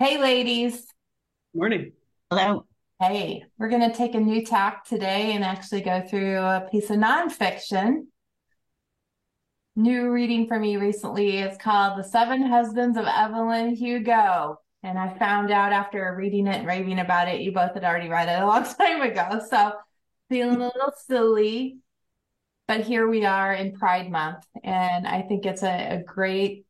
Hey, ladies. Morning. Hello. Hey, we're going to take a new tack today and actually go through a piece of nonfiction. New reading for me recently is called The Seven Husbands of Evelyn Hugo. And I found out after reading it and raving about it, you both had already read it a long time ago. So feeling a little silly. But here we are in Pride Month. And I think it's a, a great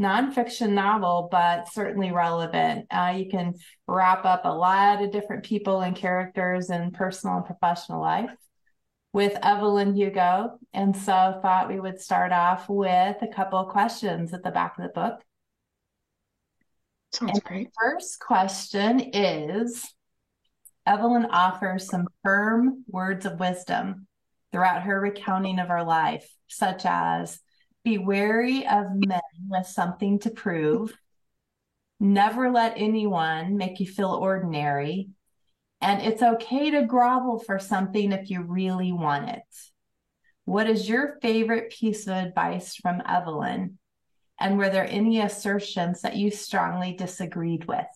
nonfiction novel, but certainly relevant. Uh, you can wrap up a lot of different people and characters in personal and professional life with Evelyn Hugo. And so I thought we would start off with a couple of questions at the back of the book. Sounds and great. first question is Evelyn offers some firm words of wisdom throughout her recounting of her life, such as be wary of men with something to prove. Never let anyone make you feel ordinary. And it's okay to grovel for something if you really want it. What is your favorite piece of advice from Evelyn? And were there any assertions that you strongly disagreed with?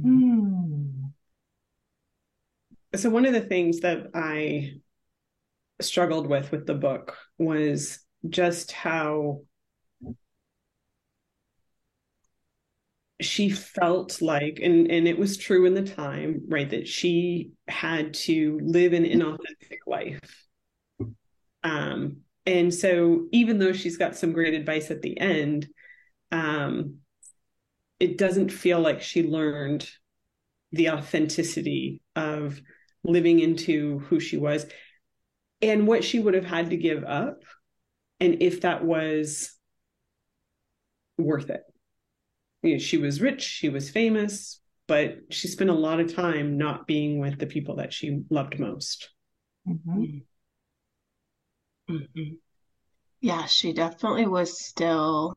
Hmm. So, one of the things that I struggled with with the book was just how she felt like and and it was true in the time right that she had to live an inauthentic life. Um and so even though she's got some great advice at the end um it doesn't feel like she learned the authenticity of living into who she was and what she would have had to give up and if that was worth it you know, she was rich she was famous but she spent a lot of time not being with the people that she loved most mm-hmm. Mm-hmm. yeah she definitely was still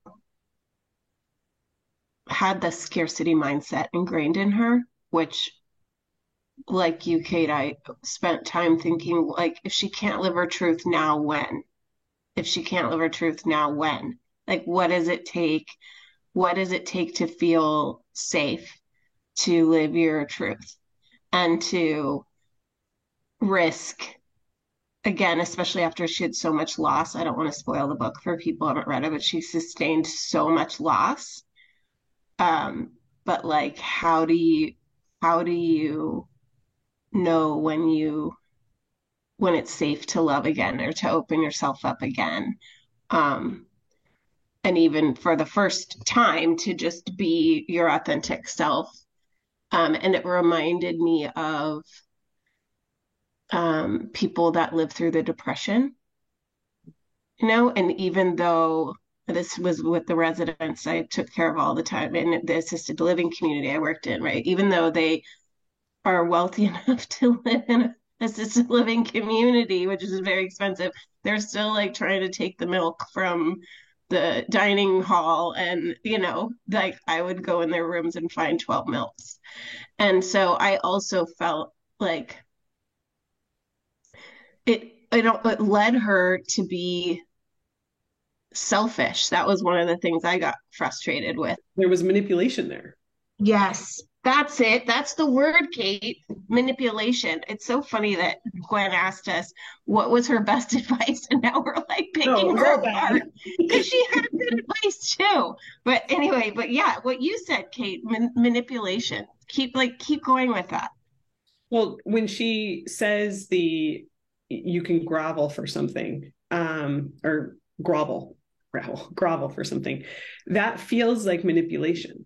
had the scarcity mindset ingrained in her which like you, Kate, I spent time thinking like if she can't live her truth now, when? If she can't live her truth now, when? Like what does it take? What does it take to feel safe to live your truth and to risk again, especially after she had so much loss. I don't want to spoil the book for people who haven't read it, but she sustained so much loss. Um, but like how do you how do you know when you when it's safe to love again or to open yourself up again. Um and even for the first time to just be your authentic self. Um and it reminded me of um people that lived through the depression. You know and even though this was with the residents I took care of all the time in the assisted living community I worked in, right? Even though they are wealthy enough to live in a assisted living community, which is very expensive, they're still like trying to take the milk from the dining hall and you know like i would go in their rooms and find 12 milks. And so i also felt like it it, it led her to be selfish. That was one of the things i got frustrated with. There was manipulation there. Yes that's it. That's the word, Kate. Manipulation. It's so funny that Gwen asked us what was her best advice, and now we're like picking no, her apart because she had good advice too. But anyway, but yeah, what you said, Kate, man- manipulation. Keep like keep going with that. Well, when she says the you can grovel for something, um, or grovel, grovel, grovel for something, that feels like manipulation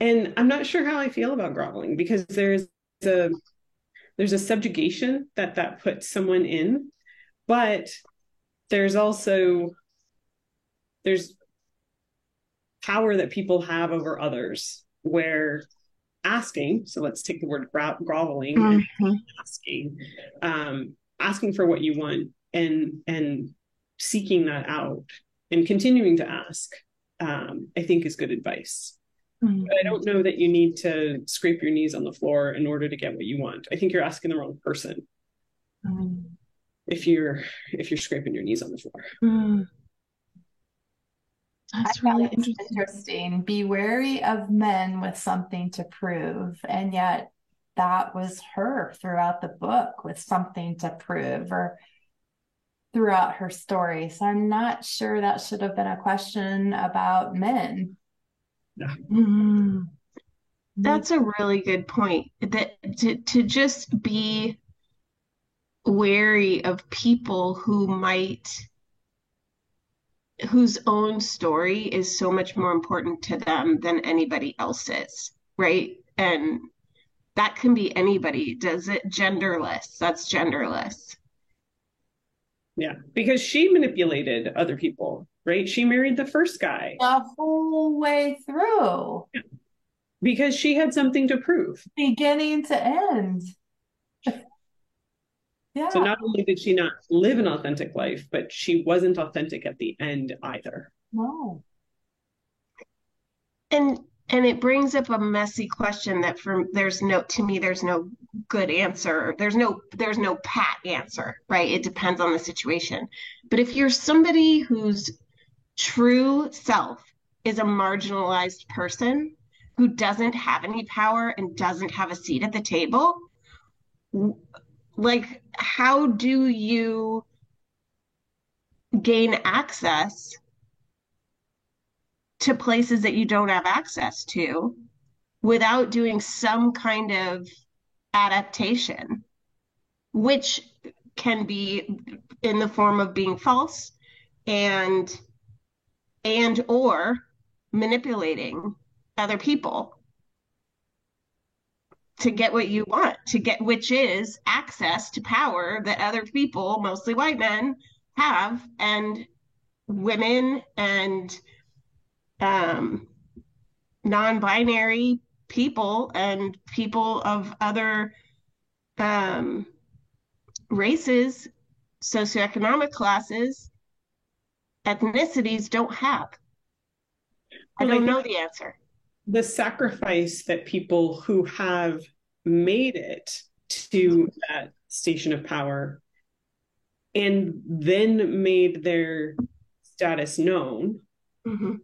and i'm not sure how i feel about groveling because there's a there's a subjugation that that puts someone in but there's also there's power that people have over others where asking so let's take the word gro- groveling mm-hmm. asking um asking for what you want and and seeking that out and continuing to ask um i think is good advice Mm-hmm. But I don't know that you need to scrape your knees on the floor in order to get what you want. I think you're asking the wrong person. Mm-hmm. If you're if you're scraping your knees on the floor. Mm-hmm. That's I really interesting. interesting. Be wary of men with something to prove. And yet that was her throughout the book with something to prove or throughout her story. So I'm not sure that should have been a question about men. Mm. That's a really good point. That to, to just be wary of people who might whose own story is so much more important to them than anybody else's, right? And that can be anybody. Does it genderless? That's genderless. Yeah, because she manipulated other people, right? She married the first guy. The whole way through. Because she had something to prove. Beginning to end. yeah. So not only did she not live an authentic life, but she wasn't authentic at the end either. No. And and it brings up a messy question that from there's no to me there's no good answer there's no there's no pat answer right it depends on the situation but if you're somebody whose true self is a marginalized person who doesn't have any power and doesn't have a seat at the table. Like how do you gain access to places that you don't have access to without doing some kind of adaptation, which can be in the form of being false and and or manipulating other people to get what you want to get which is access to power that other people mostly white men have and women and um, non-binary people and people of other um, races, socioeconomic classes, ethnicities don't have. I don't know the answer. The sacrifice that people who have made it to that station of power and then made their status known mm-hmm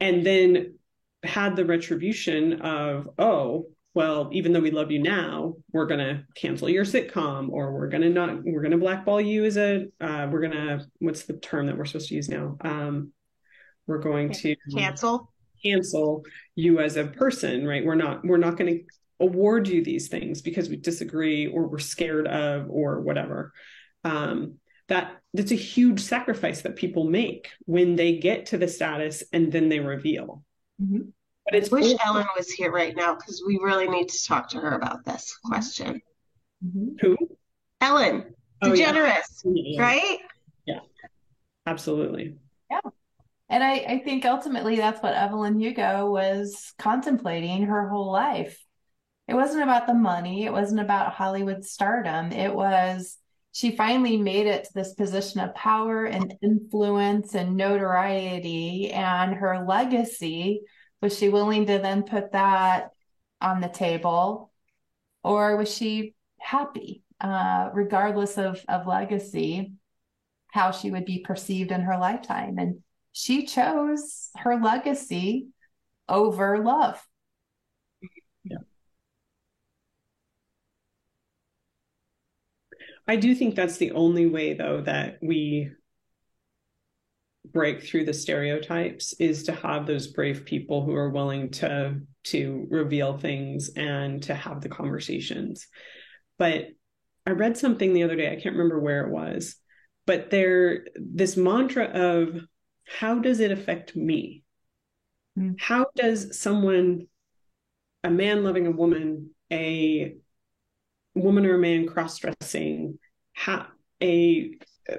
and then had the retribution of oh well even though we love you now we're going to cancel your sitcom or we're going to not we're going to blackball you as a uh, we're going to what's the term that we're supposed to use now um, we're going to cancel cancel you as a person right we're not we're not going to award you these things because we disagree or we're scared of or whatever um, that that's a huge sacrifice that people make when they get to the status and then they reveal. Mm-hmm. But it's I wish Ellen was here right now because we really need to talk to her about this question. Mm-hmm. Who? Ellen, oh, DeGeneres, yeah. Yeah. right? Yeah, absolutely. Yeah. And I, I think ultimately that's what Evelyn Hugo was contemplating her whole life. It wasn't about the money, it wasn't about Hollywood stardom. It was she finally made it to this position of power and influence and notoriety and her legacy was she willing to then put that on the table? Or was she happy uh, regardless of, of legacy how she would be perceived in her lifetime? And she chose her legacy over love. I do think that's the only way, though, that we break through the stereotypes is to have those brave people who are willing to to reveal things and to have the conversations. But I read something the other day, I can't remember where it was, but there this mantra of how does it affect me? Mm. How does someone, a man loving a woman, a woman or a man cross-dressing ha- a, a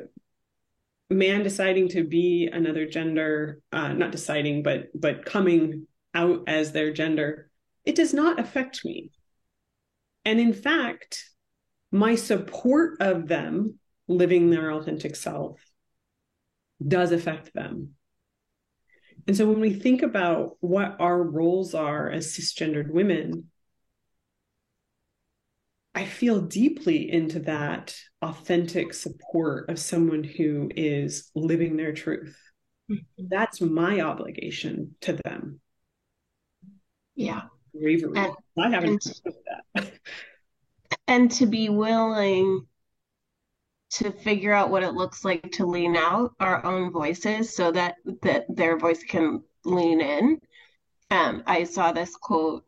man deciding to be another gender uh, not deciding but but coming out as their gender it does not affect me. And in fact my support of them living their authentic self does affect them. And so when we think about what our roles are as cisgendered women I feel deeply into that authentic support of someone who is living their truth. Mm-hmm. That's my obligation to them. Yeah. Bravery. And- I haven't and- that. And to be willing to figure out what it looks like to lean out our own voices so that that their voice can lean in. Um, I saw this quote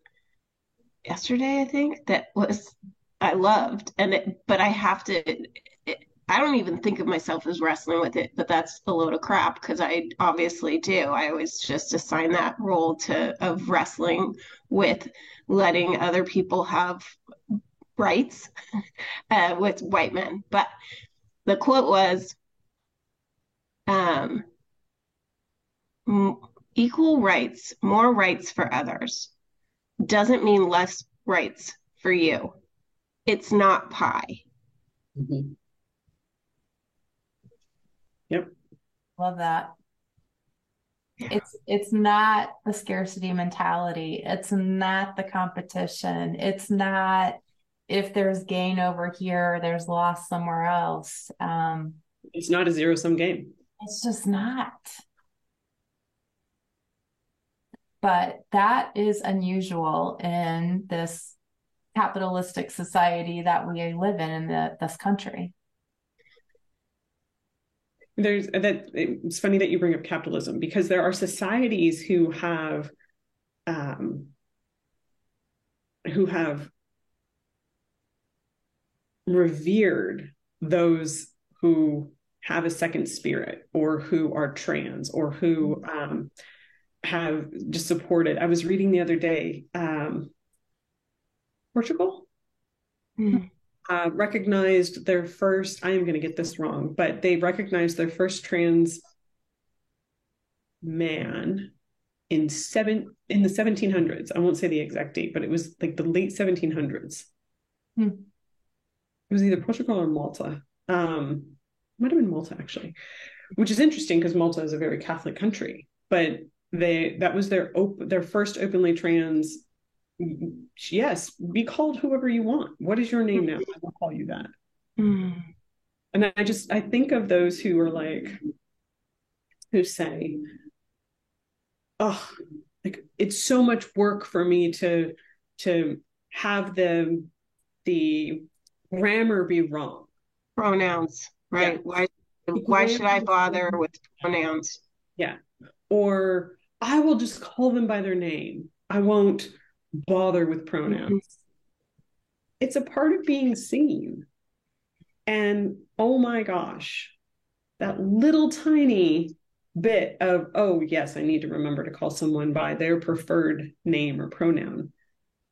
yesterday, I think, that was I loved, and it, but I have to. It, I don't even think of myself as wrestling with it, but that's a load of crap because I obviously do. I always just assign that role to of wrestling with letting other people have rights uh, with white men. But the quote was, um, "Equal rights, more rights for others, doesn't mean less rights for you. It's not pie." Mhm. Love that. Yeah. It's it's not the scarcity mentality. It's not the competition. It's not if there's gain over here, there's loss somewhere else. Um, It's not a zero sum game. it's just not. But that is unusual in this capitalistic society that we live in in the, this country. There's that it's funny that you bring up capitalism because there are societies who have um who have revered those who have a second spirit or who are trans or who um have just supported i was reading the other day um portugal Mm. uh, recognized their first, I am going to get this wrong, but they recognized their first trans man in seven in the 1700s. I won't say the exact date, but it was like the late 1700s. Hmm. It was either Portugal or Malta. Um, might have been Malta actually, which is interesting because Malta is a very Catholic country, but they that was their op- their first openly trans yes, be called whoever you want. What is your name now? I will call you that. Mm. And I just I think of those who are like who say, Oh, like it's so much work for me to to have the the grammar be wrong. Pronouns, right? Yeah. Why why should I bother with pronouns? Yeah. Or I will just call them by their name. I won't bother with pronouns. It's a part of being seen. And oh my gosh, that little tiny bit of, oh, yes, I need to remember to call someone by their preferred name or pronoun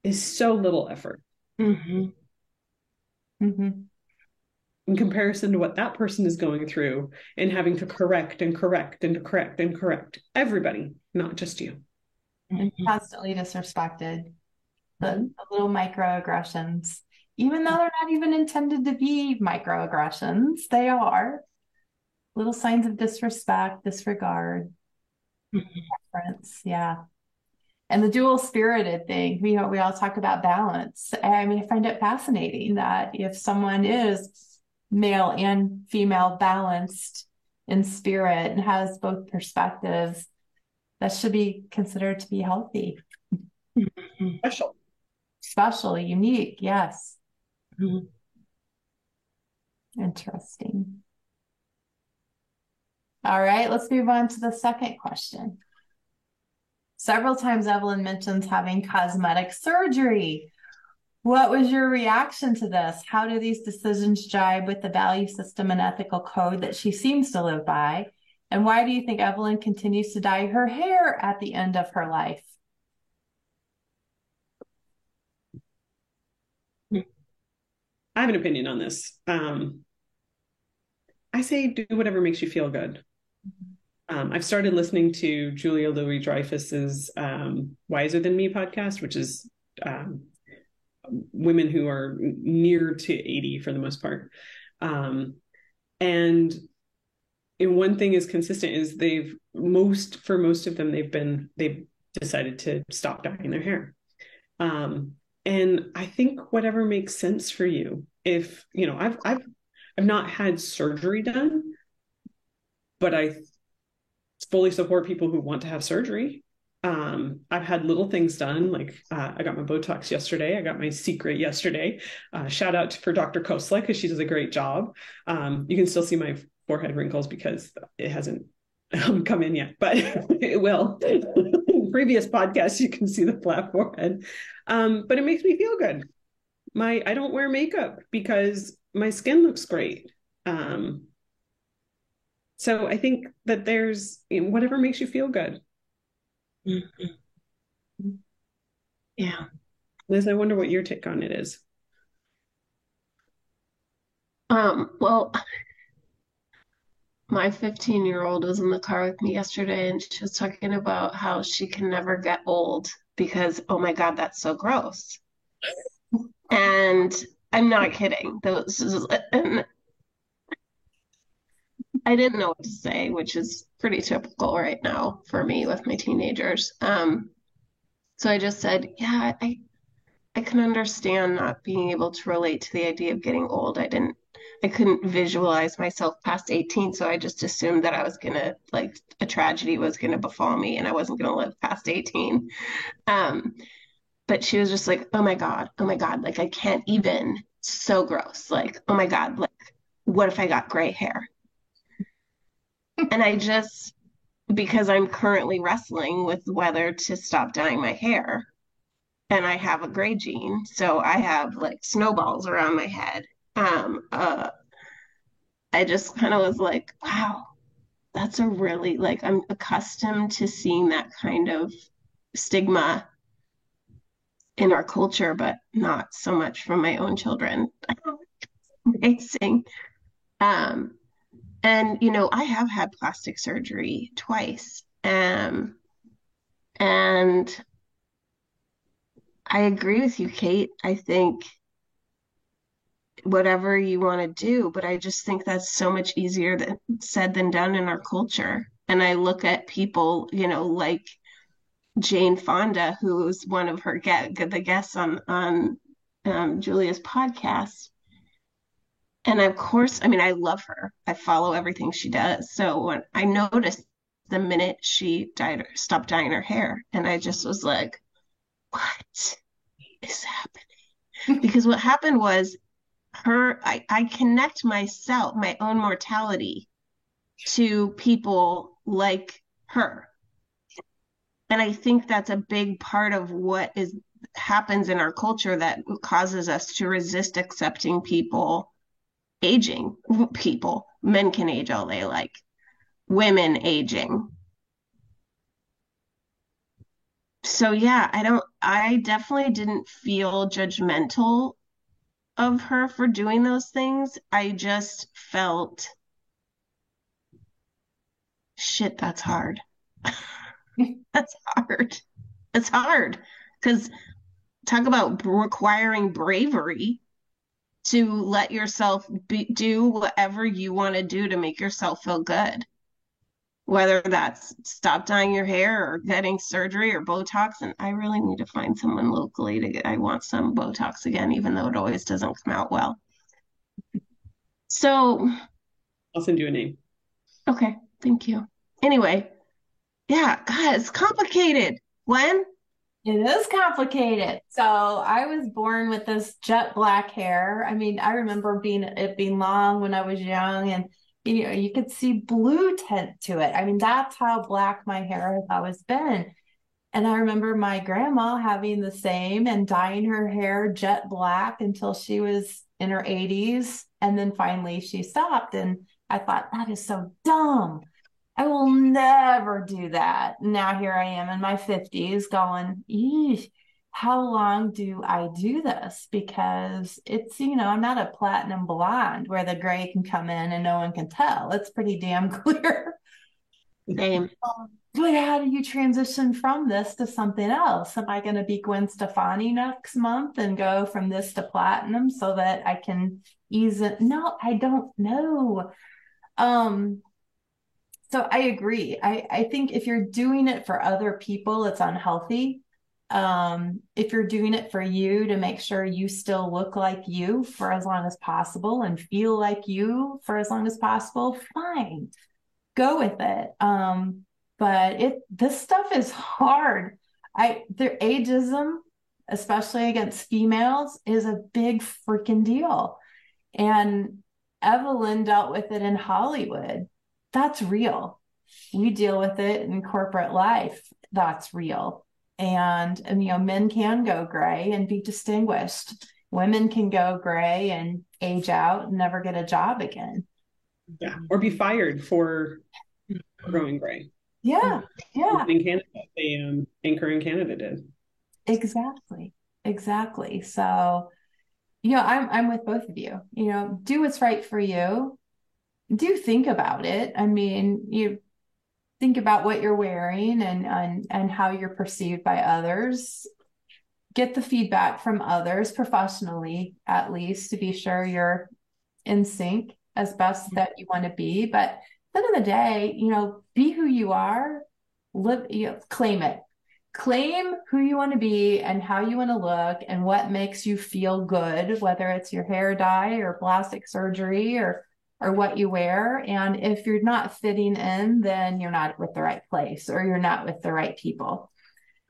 is so little effort hmm hmm in comparison to what that person is going through and having to correct and correct and correct and correct everybody, not just you. And constantly disrespected. The, the little microaggressions, even though they're not even intended to be microaggressions, they are little signs of disrespect, disregard, Mhm. preference. Yeah. And the dual spirited thing, we we all talk about balance. I mean, I find it fascinating that if someone is male and female balanced in spirit and has both perspectives, that should be considered to be healthy. Special. Special, unique, yes. Mhm. Interesting. All right, let's move on to the second question. Several times Evelyn mentions having cosmetic surgery. What was your reaction to this? How do these decisions jibe with the value system and ethical code that she seems to live by? And why do you think Evelyn continues to dye her hair at the end of her life? I have an opinion on this. Um, I say do whatever makes you feel good. Um, I've started listening to Julia Louis Dreyfus's um, Wiser Than Me podcast, which is um, women who are near to 80 for the most part. Um, and and one thing is consistent is they've most for most of them they've been they've decided to stop dyeing their hair. Um, and I think whatever makes sense for you. If you know, I've I've I've not had surgery done, but I fully support people who want to have surgery. Um, I've had little things done, like uh, I got my Botox yesterday. I got my secret yesterday. Uh, shout out for Dr. Kosla because she does a great job. Um, you can still see my forehead wrinkles because it hasn't um, come in yet, but it will. previous podcasts, you can see the flat forehead. Um, but it makes me feel good. My I don't wear makeup because my skin looks great. Um, so I think that there's you know, whatever makes you feel good. Mm-hmm. Yeah. Liz, I wonder what your take on it is. Um, well, my 15 year old was in the car with me yesterday and she was talking about how she can never get old because, oh my God, that's so gross. and I'm not kidding. Those, I didn't know what to say, which is pretty typical right now for me with my teenagers. Um, so I just said, yeah, I, I can understand not being able to relate to the idea of getting old. I didn't I couldn't visualize myself past 18, so I just assumed that I was gonna like a tragedy was gonna befall me and I wasn't gonna live past 18. Um, but she was just like, oh my God, oh my God, like I can't even, so gross. Like, oh my God, like what if I got gray hair? and I just because I'm currently wrestling with whether to stop dyeing my hair. And I have a gray gene, so I have like snowballs around my head um, uh, I just kind of was like, wow, that's a really like I'm accustomed to seeing that kind of stigma in our culture, but not so much from my own children. Amazing. Um, and you know, I have had plastic surgery twice. Um, and I agree with you, Kate. I think whatever you want to do. But I just think that's so much easier than said than done in our culture. And I look at people, you know, like Jane Fonda, who's one of her get the guests on on um, Julia's podcast. And of course, I mean, I love her. I follow everything she does. So when I noticed the minute she dyed, stopped dyeing her hair, and I just was like, "What is happening?" because what happened was her I, I connect myself my own mortality to people like her. And i think that's a big part of what is happens in our culture that causes us to resist accepting people aging people. Men can age all they like. Women aging. So yeah i don't i definitely didn't feel judgmental of her for doing those things. I just felt shit, that's hard. that's hard. It's hard because talk about requiring bravery to let yourself be, do whatever you want to do to make yourself feel good whether that's stop dyeing your hair or getting surgery or Botox. And I really need to find someone locally to get, I want some Botox again, even though it always doesn't come out well. So I'll send you a name. Okay. Thank you. Anyway, yeah, God, it's complicated. When? It is complicated. So I was born with this jet black hair. I mean, I remember being it being long when I was young and you know, you could see blue tint to it. I mean, that's how black my hair has always been. And I remember my grandma having the same and dyeing her hair jet black until she was in her 80s. And then finally she stopped. And I thought, that is so dumb. I will never do that. Now here I am in my 50s going, how long do I do this? Because it's, you know, I'm not a platinum blonde where the gray can come in and no one can tell. It's pretty damn clear. Same. but how do you transition from this to something else? Am I going to be Gwen Stefani next month and go from this to platinum so that I can ease it? No, I don't know. Um, so I agree. I, I think if you're doing it for other people, it's unhealthy um, if you're doing it for you to make sure you still look like you for as long as possible and feel like you for as long as possible, fine, go with it. Um, but it this stuff is hard. I their ageism, especially against females, is a big freaking deal. And Evelyn dealt with it in Hollywood. That's real. We deal with it in corporate life. That's real. And, and you know, men can go gray and be distinguished. Women can go gray and age out and never get a job again. Yeah. Or be fired for growing gray. Yeah. Yeah. In Canada, the um, anchor in Canada did. Exactly. Exactly. So you know, I'm I'm with both of you. You know, do what's right for you. Do think about it. I mean, you think about what you're wearing and and and how you're perceived by others. Get the feedback from others professionally, at least, to be sure you're in sync as best mm-hmm. that you want to be. But at the end of the day, you know, be who you are, live, you know, claim it claim who you want to be and how you want to look and what makes you feel good whether it's your hair dye or plastic surgery or or what you wear and if you're not fitting in then you're not with the right place or you're not with the right people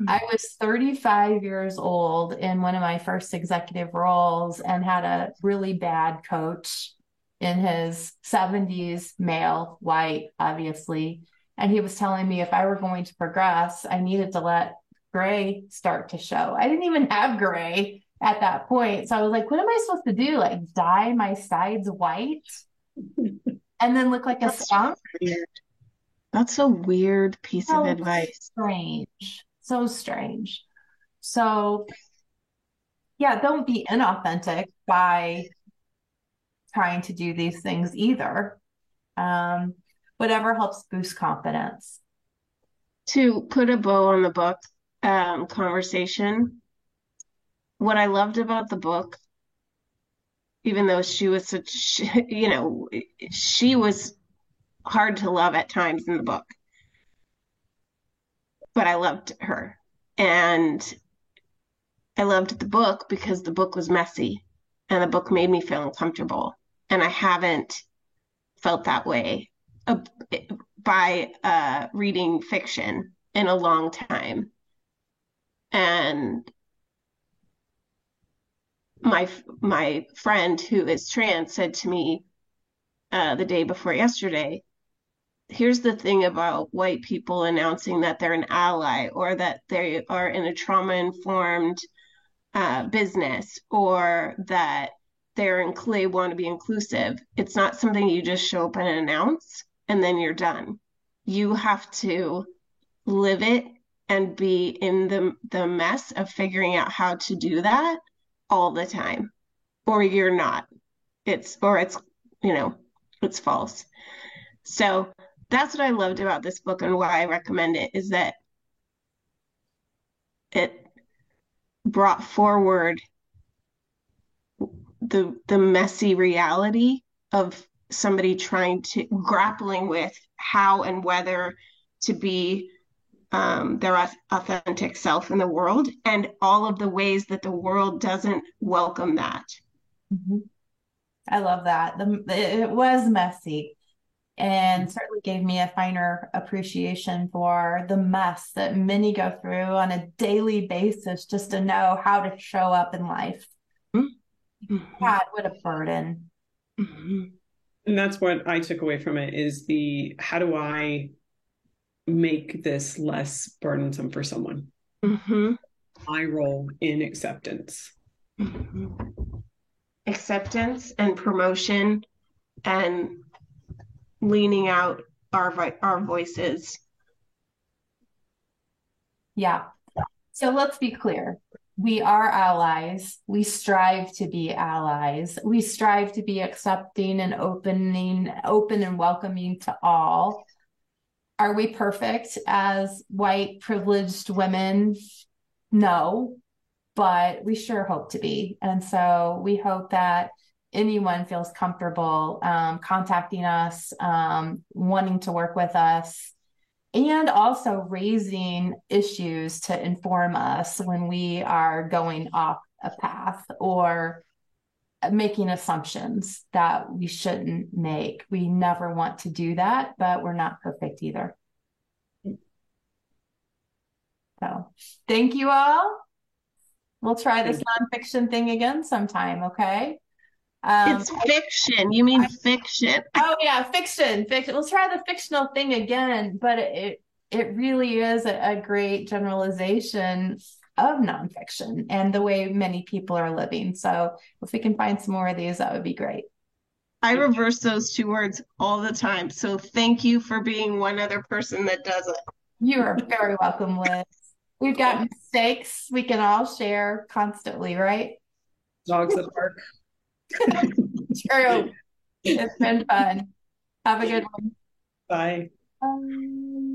mm-hmm. i was 35 years old in one of my first executive roles and had a really bad coach in his 70s male white obviously and he was telling me if I were going to progress, I needed to let gray start to show. I didn't even have gray at that point. So I was like, what am I supposed to do? Like dye my sides white and then look like That's a? Weird. That's a weird piece so of advice. Strange. So strange. So yeah, don't be inauthentic by trying to do these things either. Um, whatever helps boost confidence. To put a bow on the book um, conversation, what I loved about the book, even though she was such, you know, she was hard to love at times in the book, but I loved her. And I loved the book because the book was messy and the book made me feel uncomfortable. And I haven't felt that way by uh, reading fiction in a long time. And my my friend who is trans said to me uh, the day before yesterday, here's the thing about white people announcing that they're an ally or that they are in a trauma informed uh, business or that they're in they want to be inclusive. It's not something you just show up and announce and then you're done. You have to live it and be in the the mess of figuring out how to do that all the time or you're not. It's or it's you know, it's false. So that's what I loved about this book and why I recommend it is that it brought forward the the messy reality of somebody trying to grappling with how and whether to be um, their authentic self in the world and all of the ways that the world doesn't welcome that. Mm-hmm. I love that. The, it was messy and certainly gave me a finer appreciation for the mess that many go through on a daily basis just to know how to show up in life. Mm-hmm. God, what a burden. Mm-hmm and that's what I took away from it is the how do I make this less burdensome for someone? Mm-hmm. My role in acceptance. Mm-hmm. Acceptance and promotion and leaning out our our voices. Yeah. So let's be clear we are allies. We strive to be allies. We strive to be accepting and opening, open and welcoming to all. Are we perfect as white privileged women? No, but we sure hope to be. And so we hope that anyone feels comfortable um, contacting us, um, wanting to work with us and also raising issues to inform us when we are going off a path or making assumptions that we shouldn't make. We never want to do that, but we're not perfect either. So thank you all. We'll try this nonfiction thing again sometime, okay? Um, it's fiction. You mean I, fiction? Oh yeah, fiction. Fiction. We'll try the fictional thing again, but it it really is a, a great generalization of nonfiction and the way many people are living. So if we can find some more of these, that would be great. I reverse those two words all the time. So thank you for being one other person that does it. You are very welcome, Liz. We've got mistakes we can all share constantly, right? Dogs at park. True. It's been fun. Have a good one. Bye. Um...